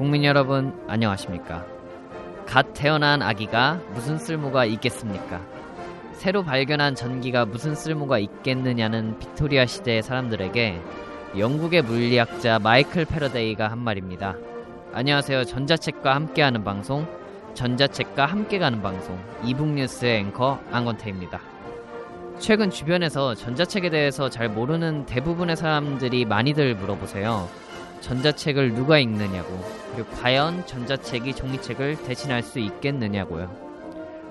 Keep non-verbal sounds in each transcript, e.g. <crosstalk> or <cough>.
국민 여러분 안녕하십니까? 갓 태어난 아기가 무슨 쓸모가 있겠습니까? 새로 발견한 전기가 무슨 쓸모가 있겠느냐는 빅토리아 시대의 사람들에게 영국의 물리학자 마이클 패러데이가 한 말입니다. 안녕하세요. 전자책과 함께하는 방송 전자책과 함께 가는 방송 e-book 뉴스의 앵커 안건태입니다. 최근 주변에서 전자책에 대해서 잘 모르는 대부분의 사람들이 많이들 물어보세요. 전자책을 누가 읽느냐고, 그리고 과연 전자책이 종이책을 대신할 수 있겠느냐고요.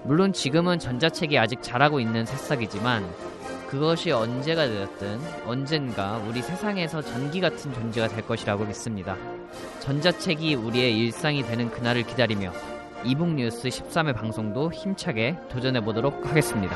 물론 지금은 전자책이 아직 자라고 있는 새싹이지만 그것이 언제가 되었든 언젠가 우리 세상에서 전기 같은 존재가 될 것이라고 믿습니다. 전자책이 우리의 일상이 되는 그날을 기다리며 이북 뉴스 13회 방송도 힘차게 도전해 보도록 하겠습니다.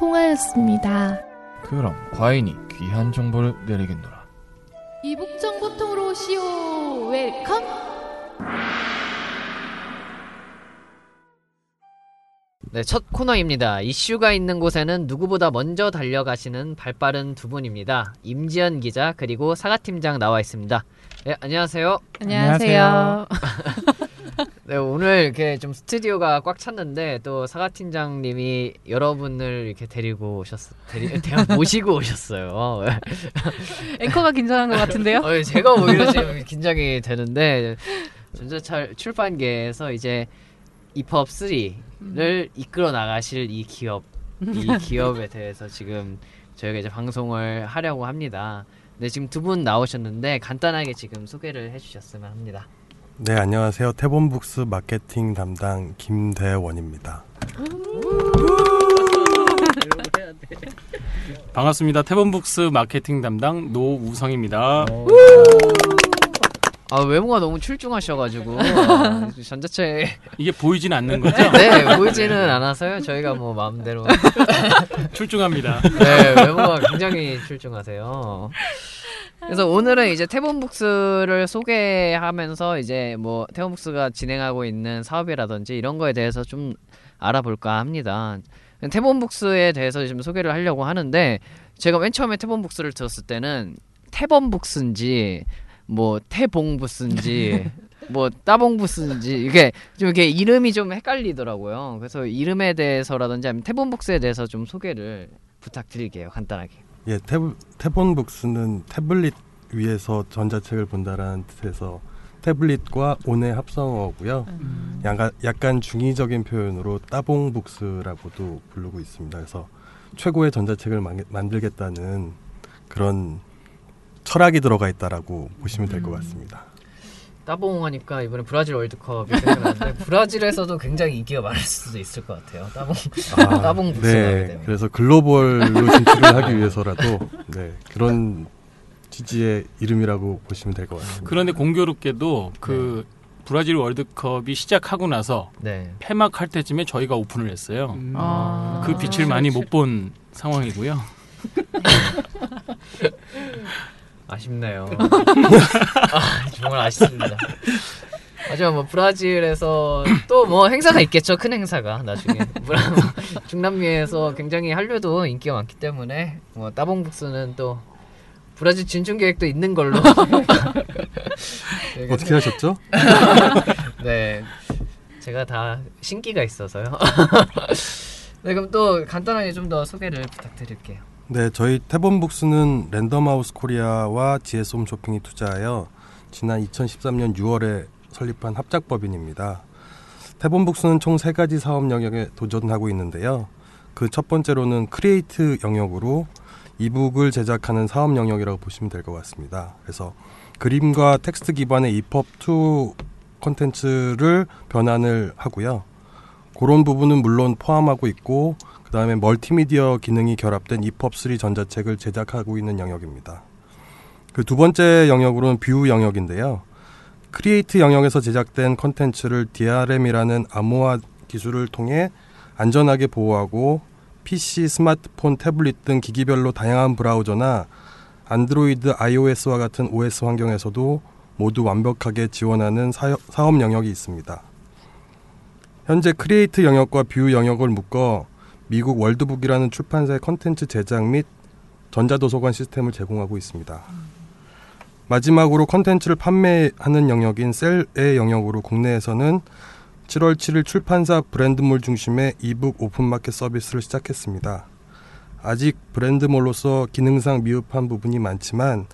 통하였습니다. 그럼 과인이 귀한 정보를 내리겠노라. e-book 정보통으로 오시오. Welcome. 네, 첫 코너입니다. 이슈가 있는 곳에는 누구보다 먼저 달려가시는 발빠른 두 분입니다. 임지연 기자 그리고 사과팀장 나와 있습니다. 네, 안녕하세요. 안녕하세요. <laughs> 네, 오늘 이렇게 좀 스튜디오가 꽉 찼는데 또 사과 팀장님이 여러분을 이렇게 데리고 오셨, 데리, <laughs> 대 모시고 오셨어요. <laughs> 앵커가 긴장한 것 같은데요? 어, 제가 오히려 지금 긴장이 되는데 전자철 출판계에서 이제 입법 3를 이끌어 나가실 이 기업 이 <laughs> 기업에 대해서 지금 저희가 이제 방송을 하려고 합니다. 네 지금 두 분 나오셨는데 간단하게 지금 소개를 해주셨으면 합니다. 네, 안녕하세요. 태본북스 마케팅 담당 김대원입니다. <laughs> 반갑습니다. 태본북스 마케팅 담당 노우성입니다. 아 외모가 너무 출중하셔가지고 아, 전자책 이게 보이진 않는 거죠? 네 보이지는 않아서요. 저희가 뭐 마음대로 <laughs> 출중합니다. 네 외모가 굉장히 출중하세요. 그래서 오늘은 이제 태본북스를 소개하면서 이제 뭐 태본북스가 진행하고 있는 사업이라든지 이런 거에 대해서 좀 알아볼까 합니다. 태본북스에 대해서 좀 소개를 하려고 하는데 제가 맨 처음에 태본북스를 들었을 때는 태본북스인지 뭐 태봉부스인지 <laughs> 뭐 따봉부스인지 이게 좀 이렇게 이름이 좀 헷갈리더라고요. 그래서 이름에 대해서라든지 아니면 태본북스에 대해서 좀 소개를 부탁드릴게요. 간단하게. 예, 태블, 태본 북스는 태블릿 위에서 전자책을 본다라는 뜻에서 태블릿과 온의 합성어고요. 약간, 약간 중의적인 표현으로 따봉 북스라고도 부르고 있습니다. 그래서 최고의 전자책을 만, 만들겠다는 그런 철학이 들어가 있다라고 보시면 될 것 같습니다. 따봉하니까 이번에 브라질 월드컵이 생각나는데 <laughs> 브라질에서도 굉장히 인기가 많을 수도 있을 것 같아요. 따봉 아, <laughs> 따봉 북스가 네. 그래서 글로벌로 진출을 하기 위해서라도 네, 그런 취지의 이름이라고 보시면 될 것 같습니다. 그런데 공교롭게도 그 브라질 월드컵이 시작하고 나서 네. 폐막할 때쯤에 저희가 오픈을 했어요. 아. 그 빛을 많이 못 본 상황이고요. <laughs> 아쉽네요. <laughs> 아, 정말 아쉽습니다. 하지만 뭐 브라질에서 또 뭐 행사가 있겠죠. 큰 행사가 나중에 브라- 중남미에서 굉장히 한류도 인기가 많기 때문에 뭐 따봉북스는 또 브라질 진출 계획도 있는 걸로. <laughs> 어떻게 하셨죠? <laughs> 네. 제가 다 신기가 있어서요. 네, 그럼 또 간단하게 좀 더 소개를 부탁드릴게요. 네, 저희 태본북스는 랜덤하우스 코리아와 GS홈 쇼핑이 투자하여 지난 2013년 6월에 설립한 합작법인입니다. 탭온북스는 총 세 가지 사업 영역에 도전하고 있는데요. 그 첫 번째로는 create 영역으로 e-book을 제작하는 사업 영역이라고 보시면 될 것 같습니다. 그래서 그림과 텍스트 기반의 EPUB 2 콘텐츠를 변환을 하고요. 그런 부분은 물론 포함하고 있고 그 다음에 멀티미디어 기능이 결합된 EPUB 3 전자책을 제작하고 있는 영역입니다. 그 두 번째 영역으로는 view 영역인데요. create 영역에서 제작된 컨텐츠를 DRM이라는 암호화 기술을 통해 안전하게 보호하고 PC, 스마트폰, 태블릿 등 기기별로 다양한 브라우저나 안드로이드, iOS와 같은 OS 환경에서도 모두 완벽하게 지원하는 사업 영역이 있습니다. 현재 create 영역과 view 영역을 묶어 미국 월드북이라는 출판사의 컨텐츠 제작 및 전자도서관 시스템을 제공하고 있습니다. 마지막으로 컨텐츠를 판매하는 영역인 sell의 영역으로 국내에서는 7월 7일 출판사 brand mall 중심의 e-book 오픈마켓 서비스를 시작했습니다. 아직 brand mall로서 기능상 미흡한 부분이 많지만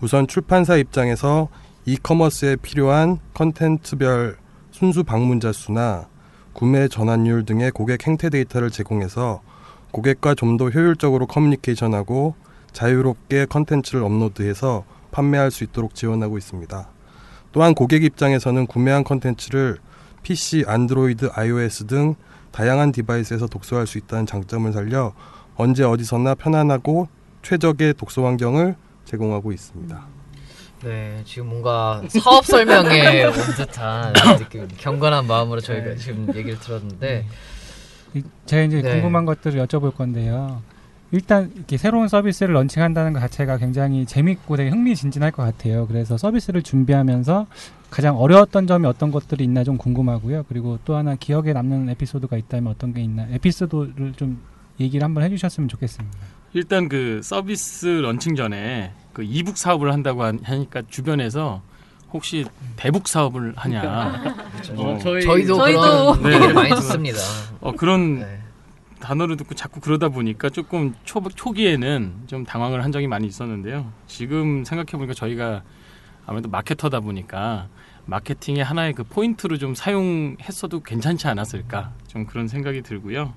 우선 출판사 입장에서 e-commerce에 필요한 컨텐츠별 순수 방문자 수나 구매 전환율 등의 고객 행태 데이터를 제공해서 고객과 좀 더 효율적으로 커뮤니케이션하고 자유롭게 컨텐츠를 업로드해서 판매할 수 있도록 지원하고 있습니다. 또한 고객 입장에서는 구매한 컨텐츠를 PC, 안드로이드, iOS 등 다양한 device에서 독서할 수 있다는 장점을 살려 언제 어디서나 편안하고 최적의 독서 환경을 제공하고 있습니다. 네, 지금 뭔가 사업 설명에 <laughs> 온 듯한 <coughs> 느낌, 경건한 마음으로 저희가 네. 지금 얘기를 들었는데 이- 제가 이제 네. 궁금한 것들을 여쭤볼 건데요. 일단 이렇게 새로운 서비스를 런칭한다는 것 자체가 굉장히 재밌고 되게 흥미진진할 것 같아요. 그래서 서비스를 준비하면서 가장 어려웠던 점이 어떤 것들이 있나 좀 궁금하고요. 그리고 또 하나 기억에 남는 에피소드가 있다면 어떤 게 있나 에피소드를 좀 얘기를 한번 해주셨으면 좋겠습니다. 일단 그 서비스 런칭 전에 그 이북 사업을 한다고 한- 하니까 주변에서 혹시 대북 사업을 하냐. 어, 저희도, 저희도. 그런 네. 얘기를 많이 듣습니다. <laughs> 어, 그런 네. 단어를 듣고 자꾸 그러다 보니까 조금 초, 초기에는 좀 당황을 한 적이 많이 있었는데요. 지금 생각해 보니까 저희가 아무래도 마케터다 보니까 마케팅의 하나의 그 포인트로 좀 사용했어도 괜찮지 않았을까 좀 그런 생각이 들고요.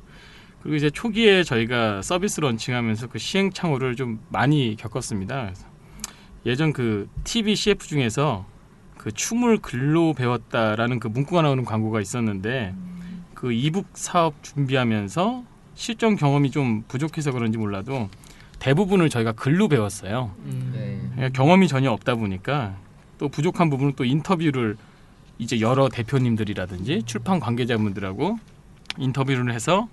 그리고 이제 초기에 저희가 서비스 런칭하면서 그 시행착오를 좀 많이 겪었습니다. 예전 그 TV CF 중에서 그 춤을 글로 배웠다라는 그 문구가 나오는 광고가 있었는데 그 이북 사업 준비하면서 실전 경험이 좀 부족해서 그런지 몰라도 대부분을 저희가 글로 배웠어요. 네. 경험이 전혀 없다 보니까 또 부족한 부분은 또 인터뷰를 이제 여러 대표님들이라든지 출판 관계자분들하고 인터뷰를 해서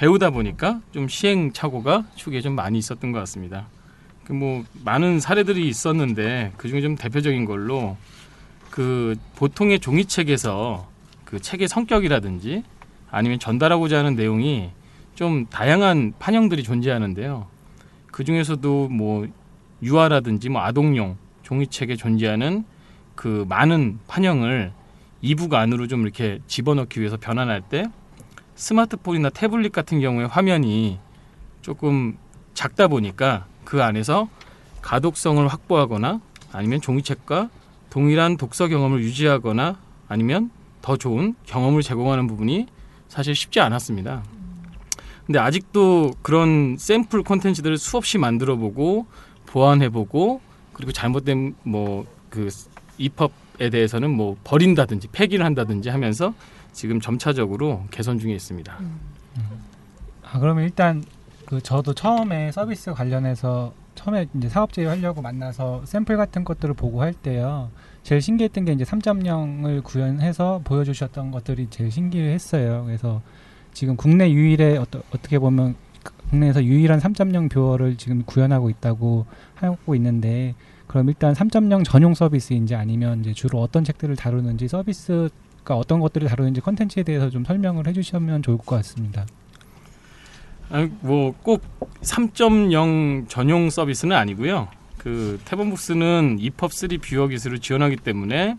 배우다 보니까 좀 시행착오가 초기에 좀 많이 있었던 것 같습니다. 그 뭐 많은 사례들이 있었는데 그 중에 좀 대표적인 걸로 그 보통의 종이책에서 그 책의 성격이라든지 아니면 전달하고자 하는 내용이 좀 다양한 판형들이 존재하는데요. 그 중에서도 뭐 유아라든지 뭐 아동용 종이책에 존재하는 그 많은 판형을 이북 안으로 좀 이렇게 집어넣기 위해서 변환할 때 스마트폰이나 태블릿 같은 경우에 화면이 조금 작다 보니까 그 안에서 가독성을 확보하거나 아니면 종이책과 동일한 독서 경험을 유지하거나 아니면 더 좋은 경험을 제공하는 부분이 사실 쉽지 않았습니다. 근데 아직도 그런 샘플 콘텐츠들을 수없이 만들어 보고 보완해 보고 그리고 잘못된 뭐그 이펍에 대해서는 뭐 버린다든지 폐기를 한다든지 하면서 지금 점차적으로 개선 중에 있습니다. 아 그러면 일단 그 저도 처음에 서비스 관련해서 처음에 이제 사업 제휴하려고 만나서 샘플 같은 것들을 보고 할 때요. 제일 신기했던 게 이제 3.0을 구현해서 보여주셨던 것들이 제일 신기했어요. 그래서 지금 국내 유일의 어떠, 어떻게 보면 국내에서 유일한 3.0 viewer를 지금 구현하고 있다고 하고 있는데 그럼 일단 3.0 전용 서비스인지 아니면 이제 주로 어떤 책들을 다루는지 서비스 가 어떤 것들을 다루는지 컨텐츠에 대해서 좀 설명을 해주시면 좋을 것 같습니다. 뭐꼭 3.0 전용 서비스는 아니고요. 그 탭온북스는 EPUB 3 viewer 기술을 지원하기 때문에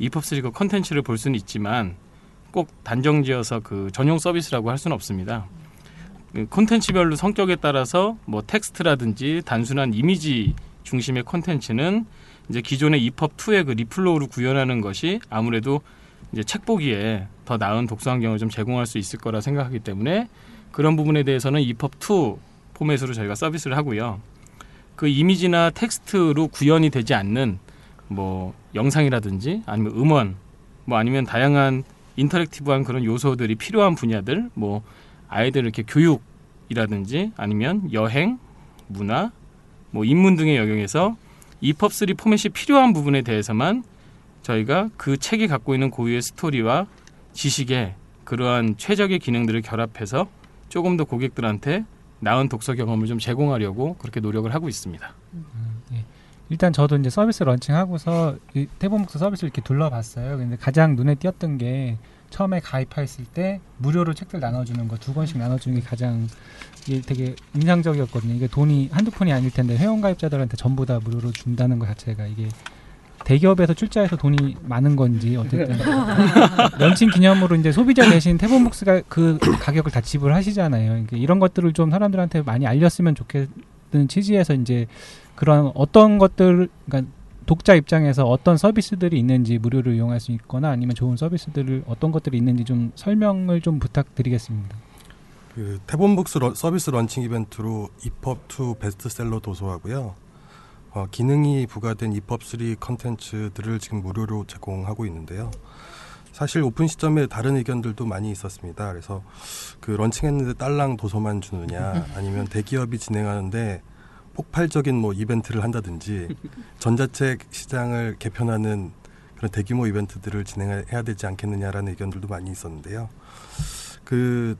EPUB 3 그 컨텐츠를 볼 수는 있지만 꼭 단정지어서 그 전용 서비스라고 할 수는 없습니다. 그 콘텐츠별로 성격에 따라서 뭐 텍스트라든지 단순한 이미지 중심의 콘텐츠는 이제 기존의 EPUB 2의 그 reflow를 구현하는 것이 아무래도 이제 책 보기에 더 나은 독서 환경을 좀 제공할 수 있을 거라 생각하기 때문에 그런 부분에 대해서는 EPUB 2 포맷으로 저희가 서비스를 하고요. 그 이미지나 텍스트로 구현이 되지 않는 뭐 영상이라든지 아니면 음원 뭐 아니면 다양한 interactive한 그런 요소들이 필요한 분야들 뭐 아이들 이렇게 교육이라든지 아니면 여행, 문화, 뭐 인문 등의 영역에서 EPUB3 포맷이 필요한 부분에 대해서만 저희가 그 책이 갖고 있는 고유의 스토리와 지식의 그러한 최적의 기능들을 결합해서 조금 더 고객들한테 나은 독서 경험을 좀 제공하려고 그렇게 노력을 하고 있습니다. 예. 일단 저도 이제 서비스 런칭하고서 이 태본북스 서비스를 이렇게 둘러봤어요. 근데 가장 눈에 띄었던 게 처음에 가입했을 때 무료로 책들 나눠주는 거 두 권씩 나눠주는 게 가장 되게 인상적이었거든요. 이게 돈이 한두 푼이 아닐 텐데 회원 가입자들한테 전부 다 무료로 준다는 것 자체가 이게 대기업에서 출자해서 돈이 많은 건지 어쨌든 <laughs> 런칭 기념으로 이제 소비자 대신 태본북스가 그 가격을 다 지불하시잖아요. 그러니까 이런 것들을 좀 사람들한테 많이 알렸으면 좋겠는 취지에서 이제 그런 어떤 것들 그러니까 독자 입장에서 어떤 서비스들이 있는지 무료로 이용할 수 있거나 아니면 좋은 서비스들을 어떤 것들이 있는지 좀 설명을 좀 부탁드리겠습니다. 그 탭온북스 러- 서비스 런칭 이벤트로 EPUB2 베스트셀러 도서하고요. 어, 기능이 부과된 EPUB3 컨텐츠들을 지금 무료로 제공하고 있는데요. 사실 오픈 시점에 다른 의견들도 많이 있었습니다. 그래서 그 런칭했는데 딸랑 도서만 주느냐 <laughs> 아니면 대기업이 진행하는데 폭발적인 뭐 이벤트를 한다든지 전자책 시장을 개편하는 그런 대규모 이벤트들을 진행해야 되지 않겠느냐라는 의견들도 많이 있었는데요. 그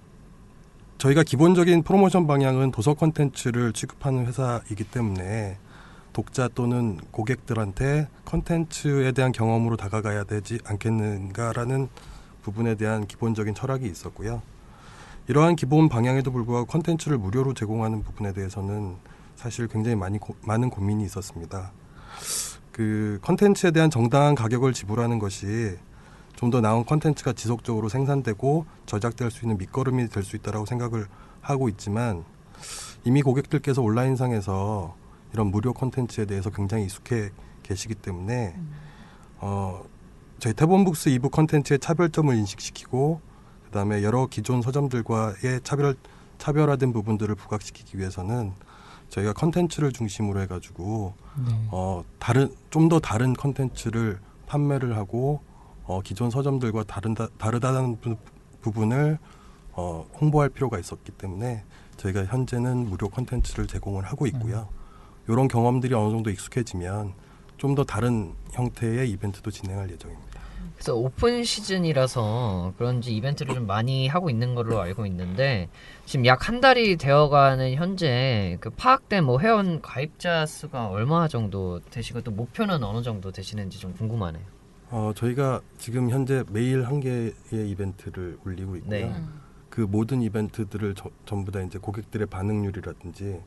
저희가 기본적인 프로모션 방향은 도서 콘텐츠를 취급하는 회사이기 때문에 독자 또는 고객들한테 콘텐츠에 대한 경험으로 다가가야 되지 않겠는가라는 부분에 대한 기본적인 철학이 있었고요. 이러한 기본 방향에도 불구하고 콘텐츠를 무료로 제공하는 부분에 대해서는 사실 굉장히 많이 고- 많은 고민이 있었습니다. 그 콘텐츠에 대한 정당한 가격을 지불하는 것이 좀 더 나은 콘텐츠가 지속적으로 생산되고 저작될 수 있는 밑거름이 될 수 있다라고 생각을 하고 있지만 이미 고객들께서 온라인상에서 이런 무료 콘텐츠에 대해서 굉장히 익숙해 계시기 때문에 어, 저희 태본북스 이북 콘텐츠의 차별점을 인식시키고 그다음에 여러 기존 서점들과의 차별 차별화된 부분들을 부각시키기 위해서는 저희가 콘텐츠를 중심으로 해가지고 네. 어, 다른 좀 더 다른 컨텐츠를 판매를 하고 어, 기존 서점들과 다른다, 다르다는 부, 부분을 어, 홍보할 필요가 있었기 때문에 저희가 현재는 무료 컨텐츠를 제공을 하고 있고요. 이런 경험들이 어느 정도 익숙해지면 좀 더 다른 형태의 이벤트도 진행할 예정입니다. 그래서 오픈 시즌이라서 그런지 이벤트를 좀 많이 하고 있는 걸로 알고 있는데 지금 약 한 달이 되어가는 현재 그 파악된 뭐 회원 가입자 수가 얼마 정도 되시고 또 목표는 어느 정도 되시는지 좀 궁금하네요. 어, 저희가 지금 현재 매일 한 개의 이벤트를 올리고 있고요. 네. 그 모든 이벤트들을 저- 전부 다 이제 고객들의 반응률이라든지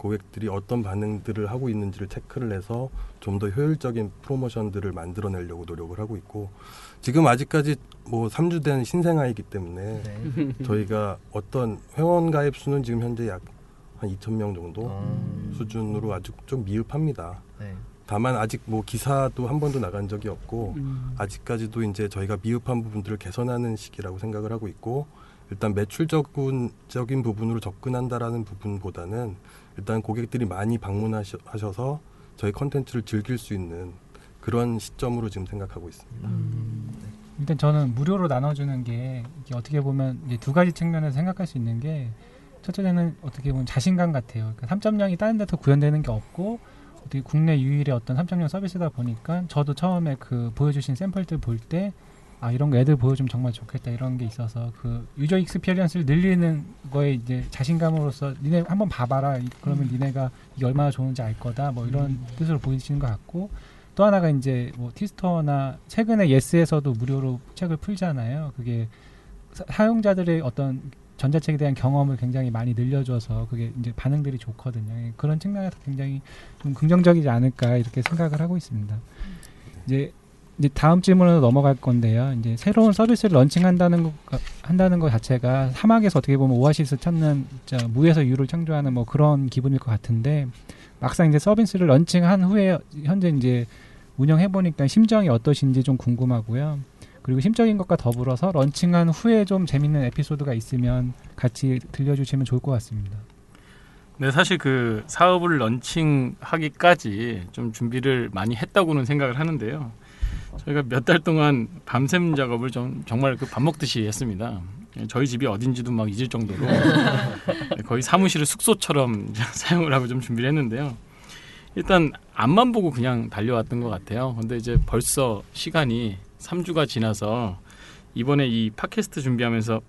고객들이 어떤 반응들을 하고 있는지를 체크를 해서 좀 더 효율적인 프로모션들을 만들어내려고 노력을 하고 있고 지금 아직까지 뭐 3주 된 신생아이기 때문에 네. 저희가 어떤 회원 가입 수는 지금 현재 약 한 2천 명 정도 음. 수준으로 아직 좀 미흡합니다. 네. 다만 아직 뭐 기사도 한 번도 나간 적이 없고 아직까지도 이제 저희가 미흡한 부분들을 개선하는 시기라고 생각을 하고 있고 일단 매출적인 부분으로 접근한다라는 부분보다는 일단 고객들이 많이 방문하셔서 저희 컨텐츠를 즐길 수 있는 그런 시점으로 지금 생각하고 있습니다. 일단 저는 무료로 나눠주는 게 이게 어떻게 보면 이제 두 가지 측면에서 생각할 수 있는 게 첫째는 어떻게 보면 자신감 같아요. 그러니까 3.0이 다른 데서 구현되는 게 없고 어떻게 국내 유일의 어떤 3.0 서비스다 보니까 저도 처음에 그 보여주신 샘플들 볼 때 아 이런 거 애들 보여주면 정말 좋겠다 이런 게 있어서 그 user experience를 늘리는 거에 이제 자신감으로서 니네 한번 봐봐라 이- 그러면 니네가 이게 얼마나 좋은지 알 거다 뭐 이런 뜻으로 보이시는 것 같고 또 하나가 이제 뭐 티스토어나 최근에 예스에서도 무료로 책을 풀잖아요. 그게 사- 사용자들의 어떤 전자책에 대한 경험을 굉장히 많이 늘려줘서 그게 이제 반응들이 좋거든요. 예, 그런 측면에서 굉장히 좀 긍정적이지 않을까 이렇게 생각을 하고 있습니다. 이제 이제 다음 질문으로 넘어갈 건데요. 이제 새로운 서비스를 런칭한다는 거 한다는 것 자체가 사막에서 어떻게 보면 오아시스 찾는 무에서 유를 창조하는 뭐 그런 기분일 것 같은데 막상 이제 서비스를 런칭한 후에 현재 이제 운영해 보니까 심정이 어떠신지 좀 궁금하고요. 그리고 심적인 것과 더불어서 런칭한 후에 좀 재밌는 에피소드가 있으면 같이 들려주시면 좋을 것 같습니다. 네, 사실 그 사업을 런칭하기까지 좀 준비를 많이 했다고는 생각을 하는데요. 저희가 몇 달 동안 밤샘 작업을 좀 정말 그 밥 먹듯이 했습니다. 저희 집이 어딘지도 막 잊을 정도로 <laughs> 거의 사무실을 숙소처럼 <laughs> 사용을 하고 좀 준비를 했는데요. 일단 앞만 보고 그냥 달려왔던 것 같아요. 근데 이제 벌써 시간이 3주가 지나서 이번에 이 팟캐스트 준비하면서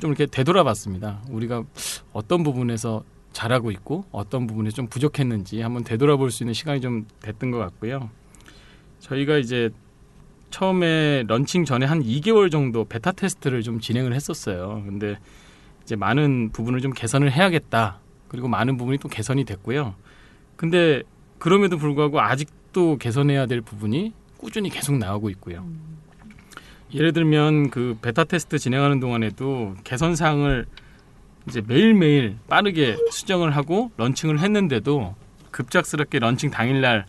좀 이렇게 되돌아봤습니다. 우리가 어떤 부분에서 잘하고 있고 어떤 부분에 좀 부족했는지 한번 되돌아볼 수 있는 시간이 좀 됐던 것 같고요. 저희가 이제 처음에 런칭 전에 한 2개월 정도 베타 테스트를 좀 진행을 했었어요. 근데 이제 많은 부분을 좀 개선을 해야겠다. 그리고 많은 부분이 또 개선이 됐고요. 근데 그럼에도 불구하고 아직도 개선해야 될 부분이 꾸준히 계속 나오고 있고요. 예를 들면 그 베타 테스트 진행하는 동안에도 개선 사항을 이제 매일매일 빠르게 수정을 하고 런칭을 했는데도 급작스럽게 런칭 당일날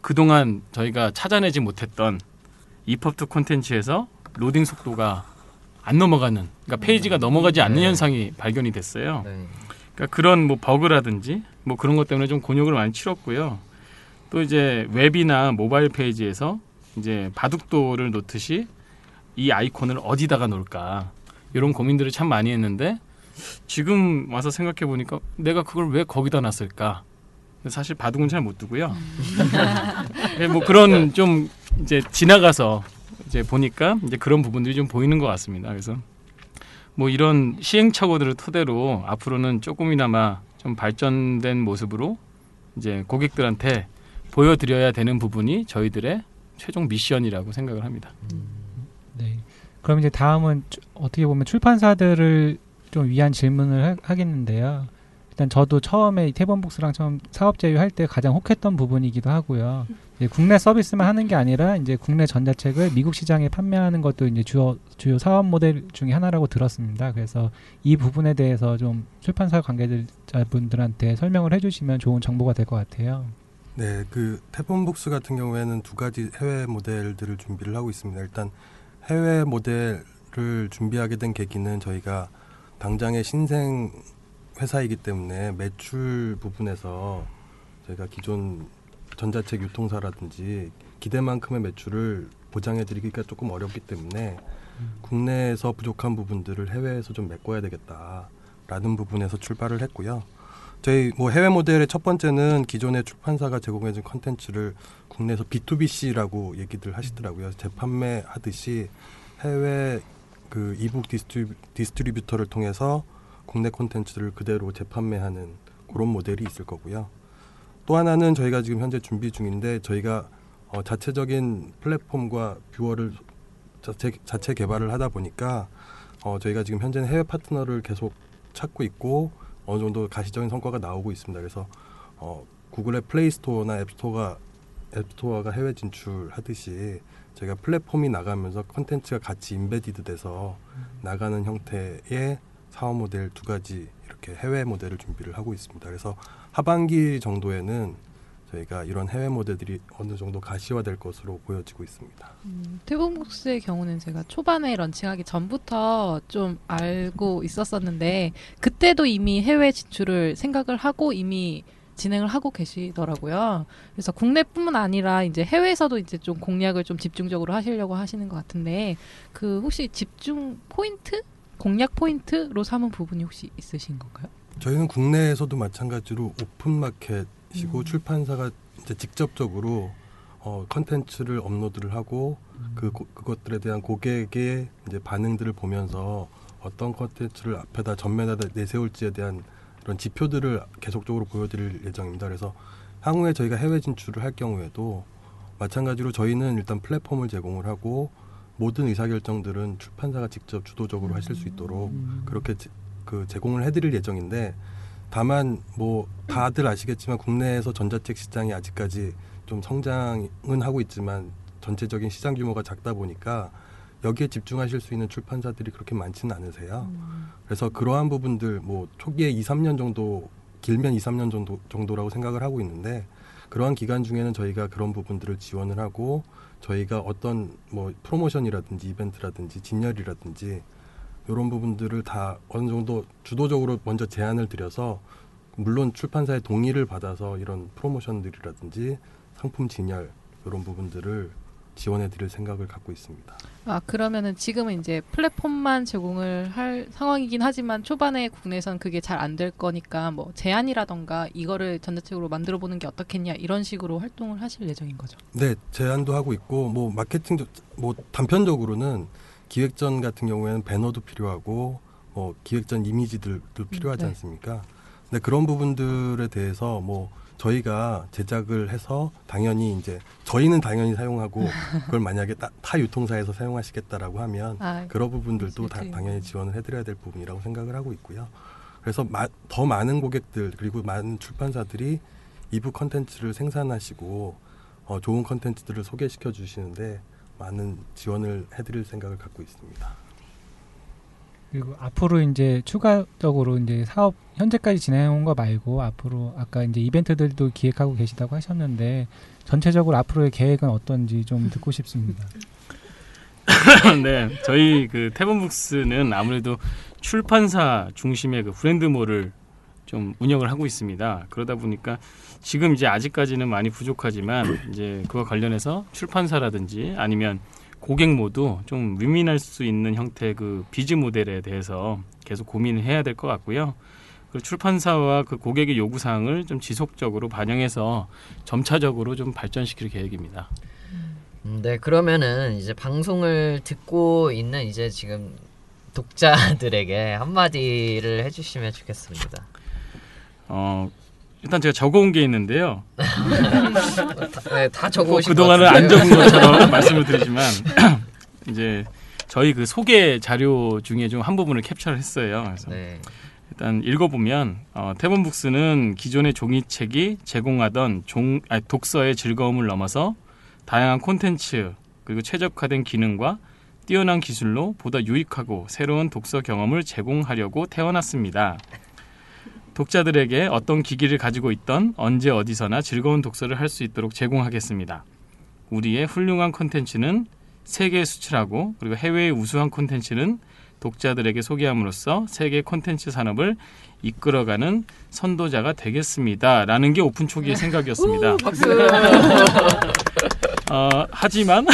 그동안 저희가 찾아내지 못했던 EPUB 콘텐츠에서 로딩 속도가 안 넘어가는 그러니까 페이지가 넘어가지 않는 네. 현상이 발견이 됐어요. 네. 그러니까 그런 뭐 버그라든지 뭐 그런 것 때문에 좀 곤욕을 많이 치렀고요. 또 이제 웹이나 모바일 페이지에서 이제 바둑도를 놓듯이 이 아이콘을 어디다가 놓을까 이런 고민들을 참 많이 했는데 지금 와서 생각해 보니까 내가 그걸 왜 거기다 놨을까? 사실 바둑은 잘 못 두고요. 네, <laughs> 뭐 그런 좀 이제 지나가서 이제 보니까 이제 그런 부분들이 좀 보이는 것 같습니다. 그래서 뭐 이런 시행착오들을 토대로 앞으로는 조금이나마 좀 발전된 모습으로 이제 고객들한테 보여드려야 되는 부분이 저희들의 최종 미션이라고 생각을 합니다. 네. 그럼 이제 다음은 주- 어떻게 보면 출판사들을 좀 위한 질문을 하, 하겠는데요. 일단 저도 처음에 이 태범북스랑 처음 사업 제휴할 때 가장 혹했던 부분이기도 하고요. 이제 국내 서비스만 하는 게 아니라 이제 국내 전자책을 미국 시장에 판매하는 것도 이제 주요 주요 사업 모델 중에 하나라고 들었습니다. 그래서 이 부분에 대해서 좀 출판사 관계자분들한테 설명을 해주시면 좋은 정보가 될 것 같아요. 네, 그 태본북스 같은 경우에는 두 가지 해외 모델들을 준비를 하고 있습니다. 일단 해외 모델을 준비하게 된 계기는 저희가 당장의 신생 회사이기 때문에 매출 부분에서 저희가 기존 전자책 유통사라든지 기대만큼의 매출을 보장해드리기가 조금 어렵기 때문에 국내에서 부족한 부분들을 해외에서 좀 메꿔야 되겠다라는 부분에서 출발을 했고요. 저희 뭐 해외 모델의 첫 번째는 기존의 출판사가 제공해준 컨텐츠를 국내에서 B2BC라고 얘기들 하시더라고요. 재판매 하듯이 해외 그 이북 distri, distributor를 통해서 국내 콘텐츠를 그대로 재판매하는 그런 모델이 있을 거고요. 또 하나는 저희가 지금 현재 준비 중인데 저희가 어, 자체적인 플랫폼과 뷰어를 자체, 자체 개발을 하다 보니까 어, 저희가 지금 현재는 해외 파트너를 계속 찾고 있고 어느 정도 가시적인 성과가 나오고 있습니다. 그래서 어, 구글의 플레이 스토어나 앱 스토어가 앱 스토어가 해외 진출하듯이 저희가 플랫폼이 나가면서 컨텐츠가 같이 embedded 돼서 나가는 형태의 사업 모델 두 가지 이렇게 해외 모델을 준비를 하고 있습니다. 그래서 하반기 정도에는 저희가 이런 해외 모델들이 어느 정도 가시화될 것으로 보여지고 있습니다. 음, 태봉북스의 경우는 제가 초반에 런칭하기 전부터 좀 알고 있었었는데 그때도 이미 해외 진출을 생각을 하고 이미 진행을 하고 계시더라고요. 그래서 국내뿐만 아니라 이제 해외에서도 이제 좀 공략을 좀 집중적으로 하시려고 하시는 것 같은데 그 혹시 집중 포인트 공략 포인트로 삼은 부분이 혹시 있으신 건가요? 저희는 국내에서도 마찬가지로 오픈 마켓이고 음. 출판사가 이제 직접적으로 어, 컨텐츠를 업로드를 하고 그 고- 그것들에 대한 고객의 이제 반응들을 보면서 어떤 컨텐츠를 앞에다 전면에다 내세울지에 대한 그런 지표들을 계속적으로 보여드릴 예정입니다. 그래서 향후에 저희가 해외 진출을 할 경우에도 마찬가지로 저희는 일단 플랫폼을 제공을 하고 모든 의사결정들은 출판사가 직접 주도적으로 하실 수 있도록 그렇게 제- 그 제공을 해드릴 예정인데 다만 뭐 다들 아시겠지만 국내에서 전자책 시장이 아직까지 좀 성장은 하고 있지만 전체적인 시장 규모가 작다 보니까 여기에 집중하실 수 있는 출판사들이 그렇게 많지는 않으세요. 그래서 그러한 부분들 뭐 초기에 2, 3년 정도 길면 2, 3년 정도 정도라고 생각을 하고 있는데 그러한 기간 중에는 저희가 그런 부분들을 지원을 하고 저희가 어떤 뭐 프로모션이라든지 이벤트라든지 진열이라든지 이런 부분들을 다 어느 정도 주도적으로 먼저 제안을 드려서 물론 출판사의 동의를 받아서 이런 프로모션들이라든지 상품 진열 이런 부분들을 지원해 드릴 생각을 갖고 있습니다. 아 그러면은 지금은 이제 플랫폼만 제공을 할 상황이긴 하지만 초반에 국내에선 그게 잘 안 될 거니까 뭐 제안이라던가 이거를 전자책으로 만들어 보는 게 어떻겠냐 이런 식으로 활동을 하실 예정인 거죠. 네, 제안도 하고 있고 뭐 마케팅 뭐 단편적으로는 기획전 같은 경우에는 배너도 필요하고 뭐 기획전 이미지들도 필요하지 네. 않습니까? 근데 그런 부분들에 대해서 뭐 저희가 제작을 해서 당연히 이제 저희는 당연히 사용하고 <laughs> 그걸 만약에 따- 타 유통사에서 사용하시겠다라고 하면 아, 그런 부분들도 다, 그렇지. 당연히 지원을 해드려야 될 부분이라고 생각을 하고 있고요. 그래서 마- 더 많은 고객들 그리고 많은 출판사들이 이북 컨텐츠를 생산하시고 어, 좋은 컨텐츠들을 소개시켜 주시는데 많은 지원을 해드릴 생각을 갖고 있습니다. 그리고 앞으로 이제 추가적으로 이제 사업 현재까지 진행한 거 말고 앞으로 아까 이제 이벤트들도 기획하고 계시다고 하셨는데 전체적으로 앞으로의 계획은 어떤지 좀 듣고 싶습니다. <laughs> 네, 저희 그 태본북스는 아무래도 출판사 중심의 그 브랜드몰을 좀 운영을 하고 있습니다. 그러다 보니까 지금 이제 아직까지는 많이 부족하지만 이제 그와 관련해서 출판사라든지 아니면 고객 모두 좀 윈윈할 수 있는 형태의 그 비즈 모델에 대해서 계속 고민을 해야 될 것 같고요. 그 출판사와 그 고객의 요구 사항을 좀 지속적으로 반영해서 점차적으로 좀 발전시킬 계획입니다. 음, 네, 그러면은 이제 방송을 듣고 있는 이제 지금 독자들에게 한마디를 해주시면 좋겠습니다. 어, 일단 제가 적어온 게 있는데요. <laughs> 네, 다꼭 적어오신 그동안은 것 안. 적은 것처럼 <laughs> 말씀을 드리지만 <clears throat> 이제 저희 그 소개 자료 중에 좀 한 부분을 캡처를 했어요. 그래서 네. 일단 읽어보면 어, 태본북스는 기존의 종이책이 제공하던 종, 아니, 독서의 즐거움을 넘어서 다양한 콘텐츠 그리고 최적화된 기능과 뛰어난 기술로 보다 유익하고 새로운 독서 경험을 제공하려고 태어났습니다. 독자들에게 어떤 기기를 가지고 있던 언제 어디서나 즐거운 독서를 할 수 있도록 제공하겠습니다. 우리의 훌륭한 콘텐츠는 세계에 수출하고 그리고 해외의 우수한 콘텐츠는 독자들에게 소개함으로써 세계 콘텐츠 산업을 이끌어가는 선도자가 되겠습니다라는 게 오픈 초기의 생각이었습니다. <laughs> 어, 하지만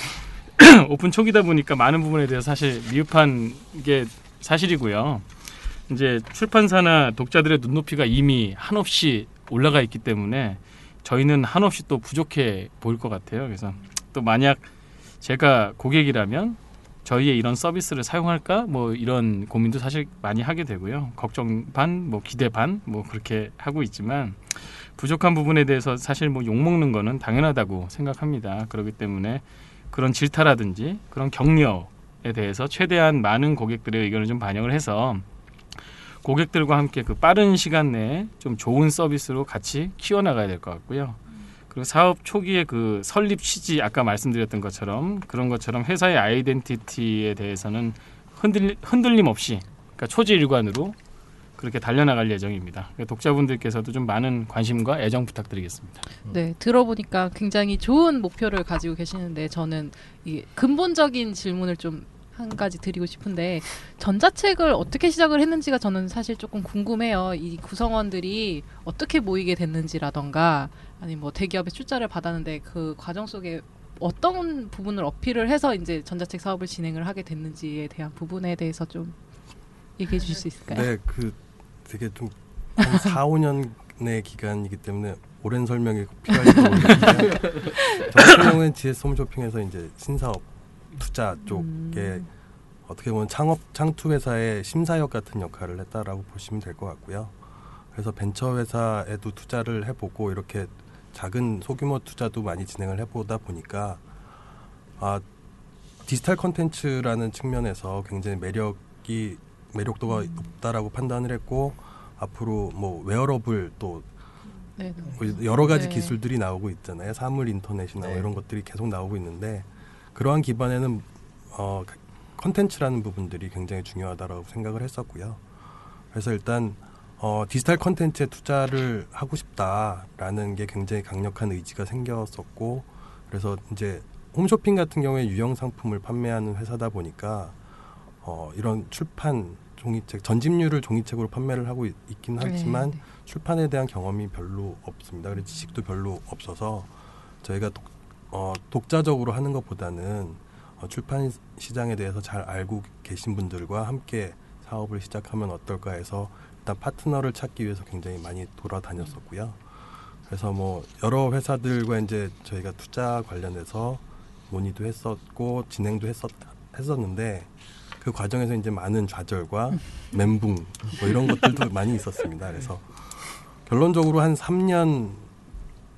<laughs> 오픈 초기다 보니까 많은 부분에 대해서 사실 미흡한 게 사실이고요. 이제 출판사나 독자들의 눈높이가 이미 한없이 올라가 있기 때문에 저희는 한없이 또 부족해 보일 것 같아요. 그래서 또 만약 제가 고객이라면 저희의 이런 서비스를 사용할까 뭐 이런 고민도 사실 많이 하게 되고요. 걱정 반, 뭐 기대 반, 뭐 그렇게 하고 있지만 부족한 부분에 대해서 사실 뭐 욕 먹는 거는 당연하다고 생각합니다. 그렇기 때문에 그런 질타라든지 그런 격려에 대해서 최대한 많은 고객들의 의견을 좀 반영을 해서 고객들과 함께 그 빠른 시간 내에 좀 좋은 서비스로 같이 키워나가야 될 것 같고요. 그리고 사업 초기의 그 설립 취지 아까 말씀드렸던 것처럼 그런 것처럼 회사의 아이덴티티에 대해서는 흔들, 흔들림 없이 그러니까 초지일관으로 그렇게 달려나갈 예정입니다. 독자분들께서도 좀 많은 관심과 애정 부탁드리겠습니다. 네, 들어보니까 굉장히 좋은 목표를 가지고 계시는데 저는 이 근본적인 질문을 좀 한 가지 드리고 싶은데 전자책을 어떻게 시작을 했는지가 저는 사실 조금 궁금해요. 이 구성원들이 어떻게 모이게 됐는지라던가 아니 뭐 대기업에 출자를 받았는데 그 과정 속에 어떤 부분을 어필을 해서 이제 전자책 사업을 진행을 하게 됐는지에 대한 부분에 대해서 좀 얘기해 주실 수 있을까요? 네, 그 되게 좀한 4, 5년의 기간이기 때문에 오랜 설명이 필요할지 모르겠는데 <laughs> 저 같은 경우는 GS 홈쇼핑에서 이제 신사업 투자 쪽에 음. 어떻게 보면 창업 창투 회사의 심사역 같은 역할을 했다라고 보시면 될 것 같고요. 그래서 벤처 회사에도 투자를 해보고 이렇게 작은 소규모 투자도 많이 진행을 해보다 보니까 아 디지털 콘텐츠라는 측면에서 굉장히 매력이 매력도가 높다라고 판단을 했고 앞으로 뭐 웨어러블 또 네, 네. 뭐 여러 가지 네. 기술들이 나오고 있잖아요. 사물 인터넷이나 뭐 네. 이런 것들이 계속 나오고 있는데 그러한 기반에는 어 컨텐츠라는 부분들이 굉장히 중요하다라고 생각을 했었고요. 그래서 일단 어 디지털 컨텐츠에 투자를 하고 싶다라는 게 굉장히 강력한 의지가 생겼었고 그래서 이제 홈쇼핑 같은 경우에 유형 상품을 판매하는 회사다 보니까 어 이런 출판 종이책 전집류를 종이책으로 판매를 하고 있, 긴 하지만 네, 네. 출판에 대한 경험이 별로 없습니다. 그리고 지식도 별로 없어서 저희가 독, 어, 독자적으로 하는 것보다는 어, 출판 시장에 대해서 잘 알고 계신 분들과 함께 사업을 시작하면 어떨까 해서 일단 파트너를 찾기 위해서 굉장히 많이 돌아다녔었고요. 그래서 뭐 여러 회사들과 이제 저희가 투자 관련해서 논의도 했었고 진행도 했었 했었는데 그 과정에서 이제 많은 좌절과 <laughs> 멘붕 뭐 이런 것들도 많이 있었습니다. 그래서 결론적으로 한 3년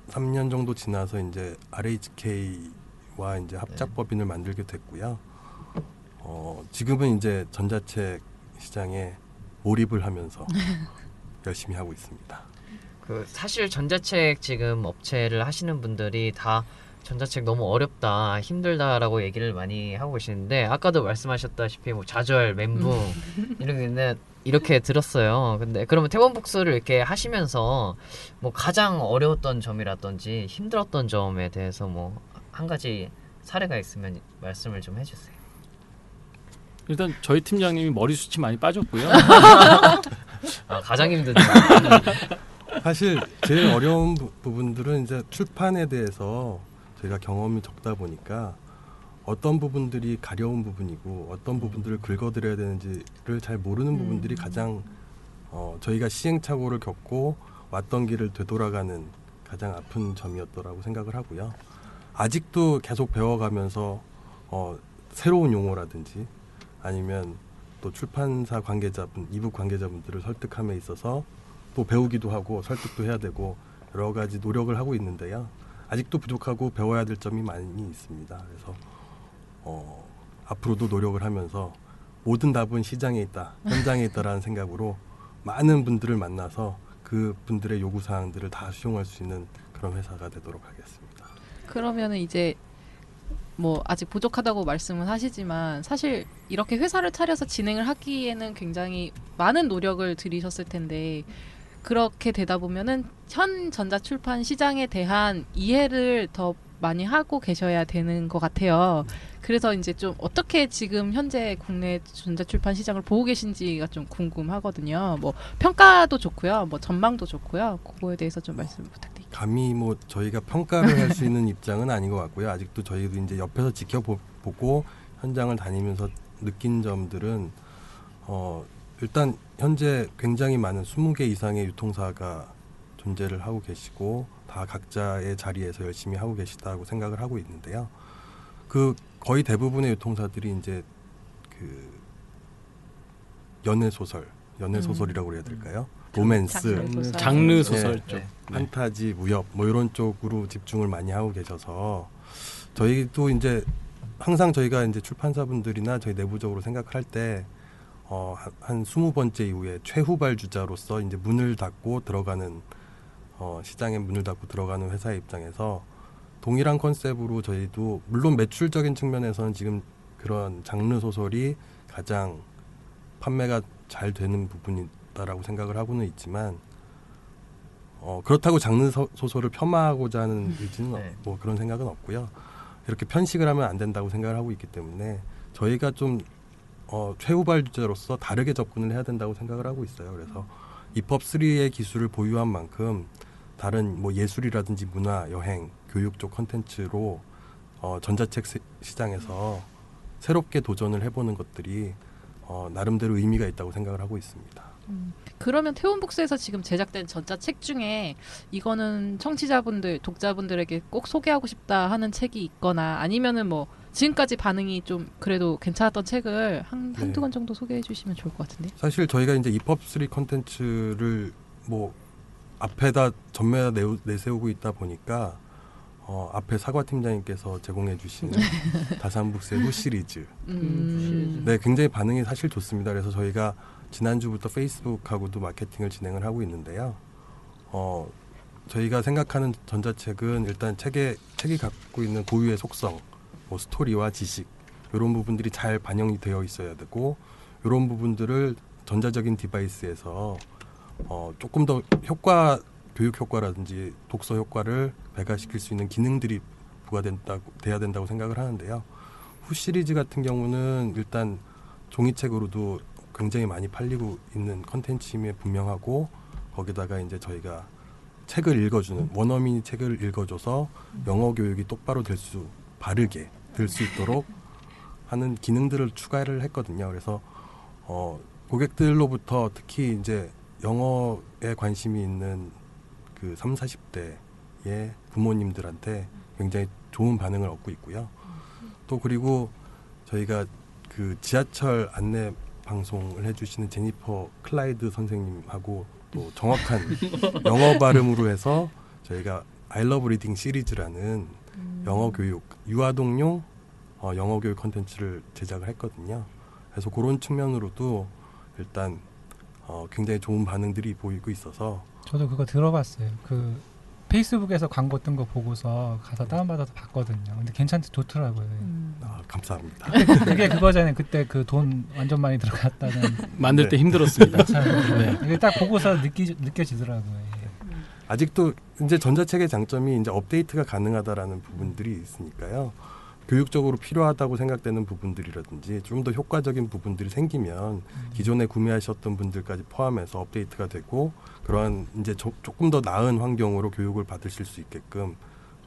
3년 정도 지나서 이제 RHK와 이제 합작법인을 만들게 됐고요. 어, 지금은 이제 전자책 시장에 몰입을 하면서 <laughs> 열심히 하고 있습니다. 그 사실 전자책 지금 업체를 하시는 분들이 다 전자책 너무 어렵다, 힘들다라고 얘기를 많이 하고 계시는데 아까도 말씀하셨다시피 뭐 좌절, 멘붕 이런 게 있는데 이렇게 들었어요. 근데 그러면 태원북스를 이렇게 하시면서 뭐 가장 어려웠던 점이라든지 힘들었던 점에 대해서 뭐 한 가지 사례가 있으면 말씀을 좀 해주세요. 일단 저희 팀장님이 머리숱이 많이 빠졌고요. <laughs> 아, 가장 힘든 <laughs> 사실 제일 어려운 부, 부분들은 이제 출판에 대해서 저희가 경험이 적다 보니까 어떤 부분들이 가려운 부분이고 어떤 부분들을 긁어드려야 되는지를 잘 모르는 부분들이 가장 어, 저희가 시행착오를 겪고 왔던 길을 되돌아가는 가장 아픈 점이었더라고 생각을 하고요. 아직도 계속 배워가면서 어, 새로운 용어라든지 아니면 또 출판사 관계자분, 이북 관계자분들을 설득함에 있어서 또 배우기도 하고 설득도 해야 되고 여러 가지 노력을 하고 있는데요. 아직도 부족하고 배워야 될 점이 많이 있습니다. 그래서 어, 앞으로도 노력을 하면서 모든 답은 시장에 있다, 현장에 있다라는 생각으로 많은 분들을 만나서 그 분들의 요구 사항들을 다 수용할 수 있는 그런 회사가 되도록 하겠습니다. 그러면은 이제 뭐 아직 부족하다고 말씀은 하시지만 사실 이렇게 회사를 차려서 진행을 하기에는 굉장히 많은 노력을 들이셨을 텐데 그렇게 되다 보면은 현 전자출판 시장에 대한 이해를 더 많이 하고 계셔야 되는 것 같아요. 그래서 이제 좀 어떻게 지금 현재 국내 전자출판 시장을 보고 계신지가 좀 궁금하거든요. 뭐 평가도 좋고요, 뭐 전망도 좋고요. 그거에 대해서 좀 말씀 부탁드릴게요. 감히 뭐 저희가 평가를 할 수 있는 입장은 아닌 것 같고요. 아직도 저희도 이제 옆에서 지켜보고 현장을 다니면서 느낀 점들은 어 일단 현재 굉장히 많은 20개 이상의 유통사가 존재를 하고 계시고 다 각자의 자리에서 열심히 하고 계시다고 생각을 하고 있는데요. 그 거의 대부분의 유통사들이 이제 그 연애 소설, 연애 음. 소설이라고 해야 될까요? 로맨스, 장르 소설. 장르 소설 네, 쪽. 네. 판타지, 무협 뭐 이런 쪽으로 집중을 많이 하고 계셔서 저희도 이제 항상 저희가 이제 출판사분들이나 저희 내부적으로 생각할 때 어, 한- 한 스무 번째 이후에 최후발 주자로서 이제 문을 닫고 들어가는 어, 시장에 문을 닫고 들어가는 회사의 입장에서 동일한 컨셉으로 저희도 물론 매출적인 측면에서는 지금 그런 장르 소설이 가장 판매가 잘 되는 부분이다라고 생각을 하고는 있지만 어, 그렇다고 장르 소, 소설을 폄하하고자 하는 의지는 네. 없- 뭐 그런 생각은 없고요. 이렇게 편식을 하면 안 된다고 생각을 하고 있기 때문에 저희가 좀 어, 최후발 주자로서 다르게 접근을 해야 된다고 생각을 하고 있어요. 그래서 입법 3의 기술을 보유한 만큼 다른 뭐 예술이라든지 문화, 여행, 교육 쪽 컨텐츠로 어, 전자책 시- 시장에서 새롭게 도전을 해보는 것들이 어, 나름대로 의미가 있다고 생각을 하고 있습니다. 그러면 태원북스에서 지금 제작된 전자책 중에 이거는 청취자분들, 독자분들에게 꼭 소개하고 싶다 하는 책이 있거나 아니면은 뭐 지금까지 반응이 좀 그래도 괜찮았던 책을 한, 네. 한두 권 정도 소개해 주시면 좋을 것 같은데. 사실 저희가 이제 입법 3 컨텐츠를 뭐 앞에다 내우- 내세우고 있다 보니까 어, 앞에 사과 팀장님께서 제공해 주신 <laughs> 다산북스의 후 시리즈 음. 네, 굉장히 반응이 사실 좋습니다. 그래서 저희가 지난주부터 페이스북하고도 마케팅을 진행을 하고 있는데요. 어, 저희가 생각하는 전자책은 일단 책에 책이 갖고 있는 고유의 속성, 뭐 스토리와 지식 이런 부분들이 잘 반영이 되어 있어야 되고 이런 부분들을 전자적인 디바이스에서 어, 조금 더 효과 교육 효과라든지 독서 효과를 배가시킬 수 있는 기능들이 부과된다고 돼야 된다고 생각을 하는데요. Who 시리즈 같은 경우는 일단 종이책으로도 굉장히 많이 팔리고 있는 컨텐츠임에 분명하고 거기다가 이제 저희가 책을 읽어주는 원어민이 책을 읽어줘서 영어 교육이 똑바로 될 수 바르게 될수 있도록 하는 기능들을 추가를 했거든요. 그래서 어, 고객들로부터 특히 이제 영어에 관심이 있는 그 3, 40대의 부모님들한테 굉장히 좋은 반응을 얻고 있고요. 또 그리고 저희가 그 지하철 안내 방송을 해주시는 제니퍼 클라이드 선생님하고 또 정확한 <laughs> 영어 발음으로 해서 저희가 I Love Reading 시리즈라는 영어 교육 유아동용 어, 영어 교육 컨텐츠를 제작을 했거든요. 그래서 그런 측면으로도 일단 어, 굉장히 좋은 반응들이 보이고 있어서 저도 그거 들어봤어요. 그 페이스북에서 광고 뜬 거 보고서 가서 다운받아서 봤거든요. 근데 괜찮지 좋더라고요. 아, 감사합니다. 그게 그거잖아요. 그때 그 돈 완전 많이 들어갔다는 <laughs> 만들 때 힘들었습니다. 네. 이게 딱 보고서 느끼 느껴지더라고요. 예. 아직도 이제 전자책의 장점이 이제 업데이트가 가능하다라는 부분들이 있으니까요. 교육적으로 필요하다고 생각되는 부분들이라든지 좀 더 효과적인 부분들이 생기면 기존에 구매하셨던 분들까지 포함해서 업데이트가 되고 그러한 이제 조, 조금 더 나은 환경으로 교육을 받으실 수 있게끔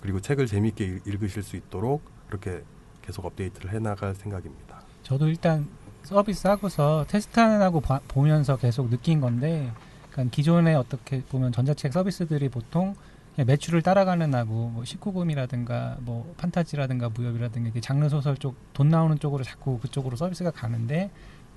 그리고 책을 재미있게 읽- 읽으실 수 있도록 그렇게 계속 업데이트를 해나갈 생각입니다. 저도 일단 서비스 하고서 테스트는 하고 봐- 보면서 계속 느낀 건데, 그러니까 기존에 어떻게 보면 전자책 서비스들이 보통 매출을 따라가는 하고 뭐 19금이라든가 뭐 판타지라든가 무협이라든가 장르 소설 쪽 돈 나오는 쪽으로 자꾸 그쪽으로 서비스가 가는데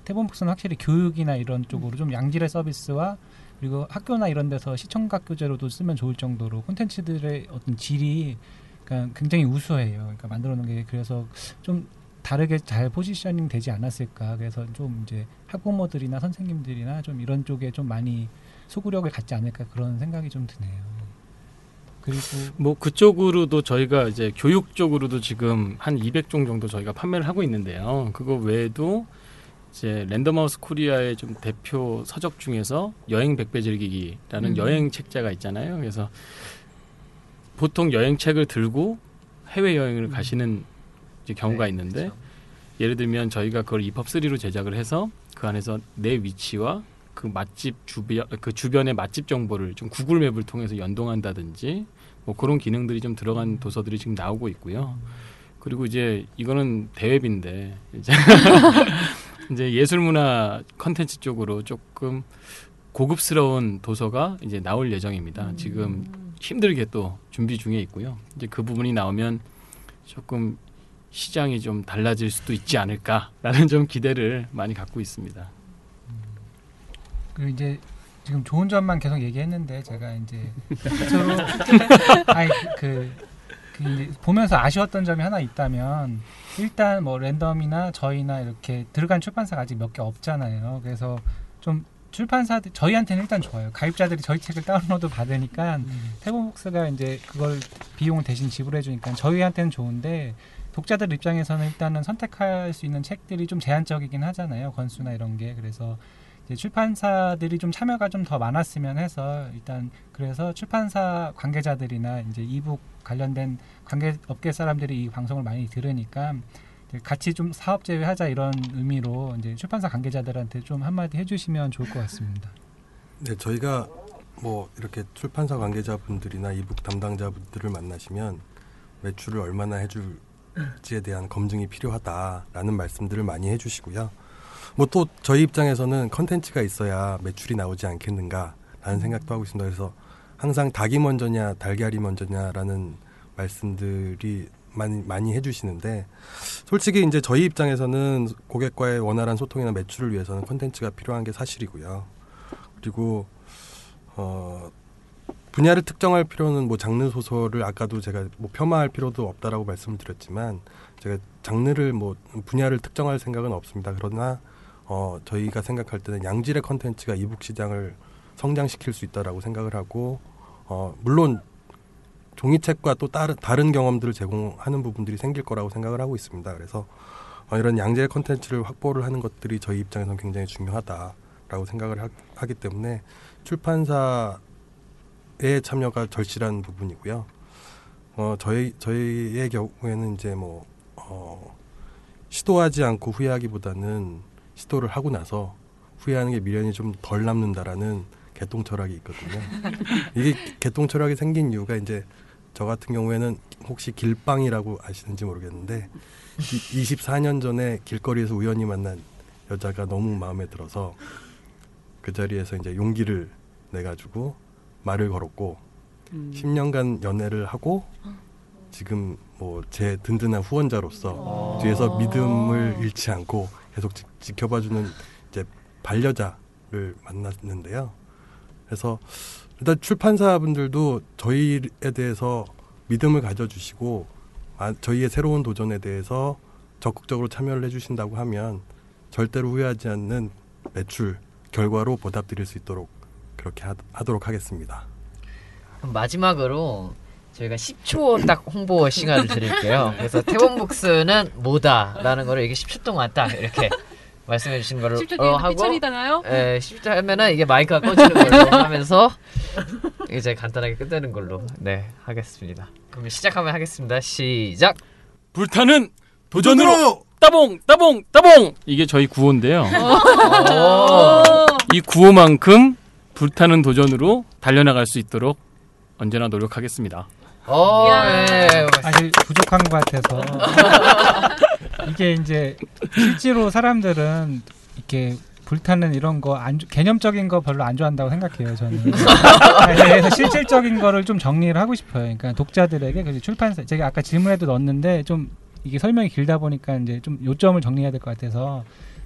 태본북스는 확실히 교육이나 이런 쪽으로 좀 양질의 서비스와 그리고 학교나 이런 데서 시청각 교재로도 쓰면 좋을 정도로 콘텐츠들의 어떤 질이 그러니까 굉장히 우수해요. 그러니까 만들어 놓은 게 그래서 좀 다르게 잘 포지셔닝 되지 않았을까. 그래서 좀 이제 학부모들이나 선생님들이나 좀 이런 쪽에 좀 많이 소구력을 갖지 않을까 그런 생각이 좀 드네요. 그리고 뭐 그쪽으로도 저희가 이제 교육 쪽으로도 지금 한 200종 정도 저희가 판매를 하고 있는데요. 그거 외에도 이제 랜덤하우스 코리아의 좀 대표 서적 중에서 여행 백배 즐기기라는 음. 여행 책자가 있잖아요. 그래서 보통 여행 책을 들고 해외 여행을 가시는 이제 경우가 있는데 예를 들면 저희가 그걸 EPUB 3로 제작을 해서 그 안에서 내 위치와 그 맛집 주변 그 주변의 맛집 정보를 좀 구글 맵을 통해서 연동한다든지 뭐 그런 기능들이 좀 들어간 도서들이 지금 나오고 있고요. 그리고 이제 이거는 대웹인데 이제 <laughs> 이제 예술문화 컨텐츠 쪽으로 조금 고급스러운 도서가 이제 나올 예정입니다. 지금 힘들게 또 준비 중에 있고요. 이제 그 부분이 나오면 조금 시장이 좀 달라질 수도 있지 않을까라는 좀 기대를 많이 갖고 있습니다. 그리고 이제 지금 좋은 점만 계속 얘기했는데 제가 이제 <laughs> 스스로 아니 그, 그 이제 보면서 아쉬웠던 점이 하나 있다면 일단 뭐 랜덤이나 저희나 이렇게 들어간 출판사가 아직 몇 개 없잖아요. 그래서 좀 출판사들 저희한테는 일단 좋아요. 가입자들이 저희 책을 다운로드 받으니까 태보북스가 이제 그걸 비용을 대신 지불해 주니까 저희한테는 좋은데 독자들 입장에서는 일단은 선택할 수 있는 책들이 좀 제한적이긴 하잖아요. 건수나 이런 게 그래서 출판사들이 좀 참여가 좀 더 많았으면 해서 일단 그래서 출판사 관계자들이나 이제 이북 관련된 관계 업계 사람들이 이 방송을 많이 들으니까 같이 좀 사업 제외하자 이런 의미로 이제 출판사 관계자들한테 좀 한마디 해주시면 좋을 것 같습니다. 네, 저희가 뭐 이렇게 출판사 관계자분들이나 이북 담당자분들을 만나시면 매출을 얼마나 해줄지에 대한 검증이 필요하다라는 말씀들을 많이 해주시고요. 뭐 또 저희 입장에서는 컨텐츠가 있어야 매출이 나오지 않겠는가라는 생각도 하고 있습니다. 그래서 항상 닭이 먼저냐 달걀이 먼저냐라는 말씀들이 많이 많이 해주시는데 솔직히 이제 저희 입장에서는 고객과의 원활한 소통이나 매출을 위해서는 컨텐츠가 필요한 게 사실이고요. 그리고 어 분야를 특정할 필요는 뭐 장르 소설을 아까도 제가 뭐 폄하할 필요도 없다라고 말씀을 드렸지만 제가 장르를 뭐 분야를 특정할 생각은 없습니다. 그러나 어 저희가 생각할 때는 양질의 컨텐츠가 이북 시장을 성장시킬 수 있다라고 생각을 하고 어, 물론 종이책과 또 다른 다른 경험들을 제공하는 부분들이 생길 거라고 생각을 하고 있습니다. 그래서 어, 이런 양질 콘텐츠를 확보를 하는 것들이 저희 입장에서는 굉장히 중요하다라고 생각을 하, 기 때문에 출판사의 참여가 절실한 부분이고요. 어, 저희 저희의 경우에는 이제 뭐 어, 시도하지 않고 후회하기보다는 시도를 하고 나서 후회하는 게 미련이 좀 덜 남는다라는 개똥 철학이 있거든요. <laughs> 이게 개똥 철학이 생긴 이유가 이제 저 같은 경우에는 혹시 길빵이라고 아시는지 모르겠는데 24년 전에 길거리에서 우연히 만난 여자가 너무 마음에 들어서 그 자리에서 이제 용기를 내 가지고 말을 걸었고 음. 10년간 연애를 하고 지금 뭐 제 든든한 후원자로서 아. 뒤에서 믿음을 잃지 않고 계속 지, 지켜봐주는 이제 반려자를 만났는데요. 그래서 일단 출판사분들도 저희에 대해서 믿음을 가져주시고 아, 저희의 새로운 도전에 대해서 적극적으로 참여를 해주신다고 하면 절대로 후회하지 않는 매출 결과로 보답드릴 수 있도록 그렇게 하, 도록 하겠습니다. 마지막으로 저희가 10초 딱 홍보 시간을 드릴게요. 그래서 태본북스는 뭐다라는 거를 이게 10초 동안 딱 이렇게 말씀해 주신 거를 어, 하고 삐처리다나요? 예, 10초 하면은 이게 마이크가 꺼지는 걸로 <laughs> 하면서 이제 간단하게 끝내는 걸로 네 하겠습니다. 그럼 시작하면 하겠습니다. 시작. 불타는 도전으로 따봉 따봉 따봉 이게 저희 구호인데요. 이 구호만큼 불타는 도전으로 달려나갈 수 있도록 언제나 노력하겠습니다. 어, 예. 사실 부족한 것 같아서 <laughs> 이게 이제 실제로 사람들은 이렇게 불타는 이런 거 안, 개념적인 거 별로 안 좋아한다고 생각해요 저는. <laughs> 그래서 실질적인 거를 좀 정리를 하고 싶어요. 그러니까 독자들에게 그 출판사 제가 아까 질문에도 넣었는데 좀 이게 설명이 길다 보니까 이제 좀 요점을 정리해야 될 것 같아서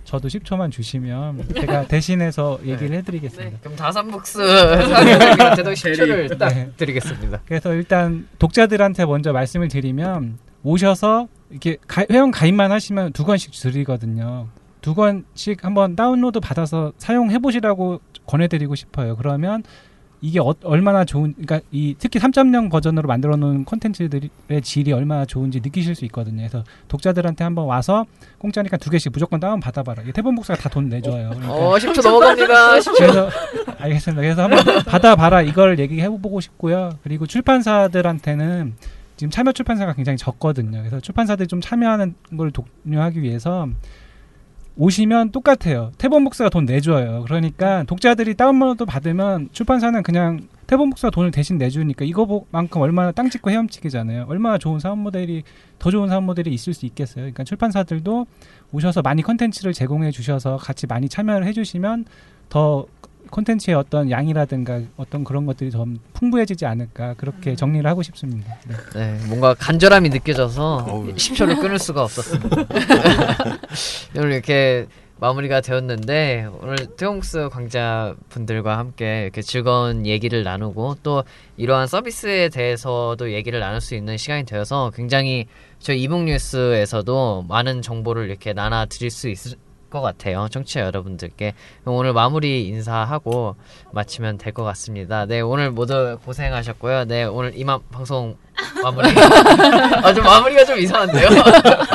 저도 10초만 주시면 <laughs> 제가 대신해서 네. 얘기를 해드리겠습니다. 네, 그럼 다산북스 사장님한테도 10초를 딱 네. 드리겠습니다. 그래서 일단 독자들한테 먼저 말씀을 드리면 오셔서 이렇게 가, 회원 가입만 하시면 두 권씩 드리거든요. 두 권씩 한번 다운로드 받아서 사용해 보시라고 권해드리고 싶어요. 그러면 이게 어, 얼마나 좋은 그러니까 이 특히 3.0 버전으로 만들어 놓은 콘텐츠들의 질이 얼마나 좋은지 느끼실 수 있거든요. 그래서 독자들한테 한번 와서 공짜니까 두 개씩 무조건 다운 받아 봐라. 이게 태본 복사가 다 돈 내줘요. 그러니까 어, 10초 넘어갑니다. 10초. 그래서 <laughs> 알겠습니다. 그래서 한번 받아 봐라 이걸 얘기해 보고 싶고요. 그리고 출판사들한테는 지금 참여 출판사가 굉장히 적거든요. 그래서 출판사들이 좀 참여하는 걸 독려하기 위해서 오시면 똑같아요. 태본 복사가 돈 내줘요. 그러니까 독자들이 다운로드 받으면 출판사는 그냥 태본 복사 돈을 대신 내주니까 이거만큼 얼마나 땅 짚고 헤엄치기잖아요. 얼마나 좋은 사업 모델이 더 좋은 사업 모델이 있을 수 있겠어요. 그러니까 출판사들도 오셔서 많이 컨텐츠를 제공해 주셔서 같이 많이 참여를 해주시면 더 콘텐츠의 어떤 양이라든가 어떤 그런 것들이 좀 풍부해지지 않을까 그렇게 음. 정리를 하고 싶습니다. 네, 네 뭔가 간절함이 느껴져서 어우. 10초를 끊을 수가 없었습니다. <laughs> 오늘 이렇게 마무리가 되었는데 오늘 태용스 광자 분들과 함께 이렇게 즐거운 얘기를 나누고 또 이러한 서비스에 대해서도 얘기를 나눌 수 있는 시간이 되어서 굉장히 저희 이북 뉴스에서도 많은 정보를 이렇게 나눠 드릴 수 있을 것 같아요. 청취자 여러분들께 오늘 마무리 인사하고 마치면 될 것 같습니다. 네 오늘 모두 고생하셨고요. 네 오늘 이만 방송 마무리. <laughs> 아 좀 마무리가 좀 이상한데요.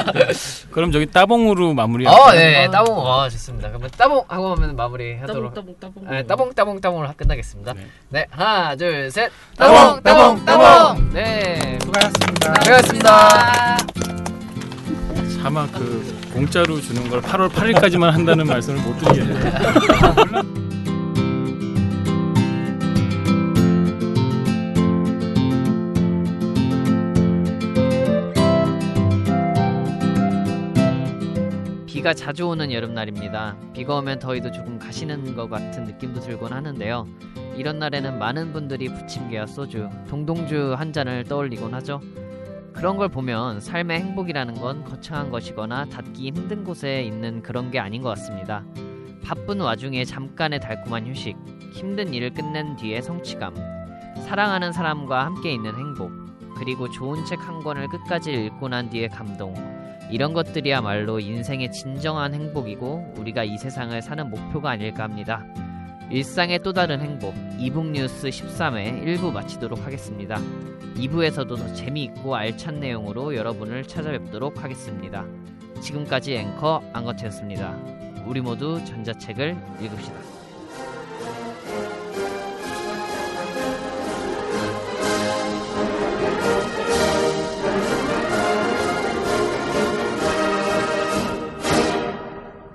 <laughs> 그럼 저기 따봉으로 마무리. 어, 네 따봉. 어 좋습니다. 그러면 따봉 하고 하면 마무리 하도록. 따봉 따봉 따봉. 네, 따봉 따봉 따봉으로 끝나겠습니다. 네. 네 하나 둘 셋. 따봉 따봉 따봉. 네 수고하셨습니다. 수고하셨습니다. 아마 그 공짜로 주는 걸 8월 8일까지만 한다는 말씀을 못 드리겠네요. 비가 자주 오는 여름날입니다. 비가 오면 더위도 조금 가시는 것 같은 느낌도 들곤 하는데요. 이런 날에는 많은 분들이 부침개와 소주, 동동주 한 잔을 떠올리곤 하죠. 그런 걸 보면 삶의 행복이라는 건 거창한 것이거나 닿기 힘든 곳에 있는 그런 게 아닌 것 같습니다. 바쁜 와중에 잠깐의 달콤한 휴식, 힘든 일을 끝낸 뒤의 성취감, 사랑하는 사람과 함께 있는 행복, 그리고 좋은 책 한 권을 끝까지 읽고 난 뒤의 감동, 이런 것들이야말로 인생의 진정한 행복이고 우리가 이 세상을 사는 목표가 아닐까 합니다. 일상의 또 다른 행복 이북 뉴스 13회 1부 마치도록 하겠습니다. 2부에서도 더 재미있고 알찬 내용으로 여러분을 찾아뵙도록 하겠습니다. 지금까지 앵커 안거태였습니다. 우리 모두 전자책을 읽읍시다.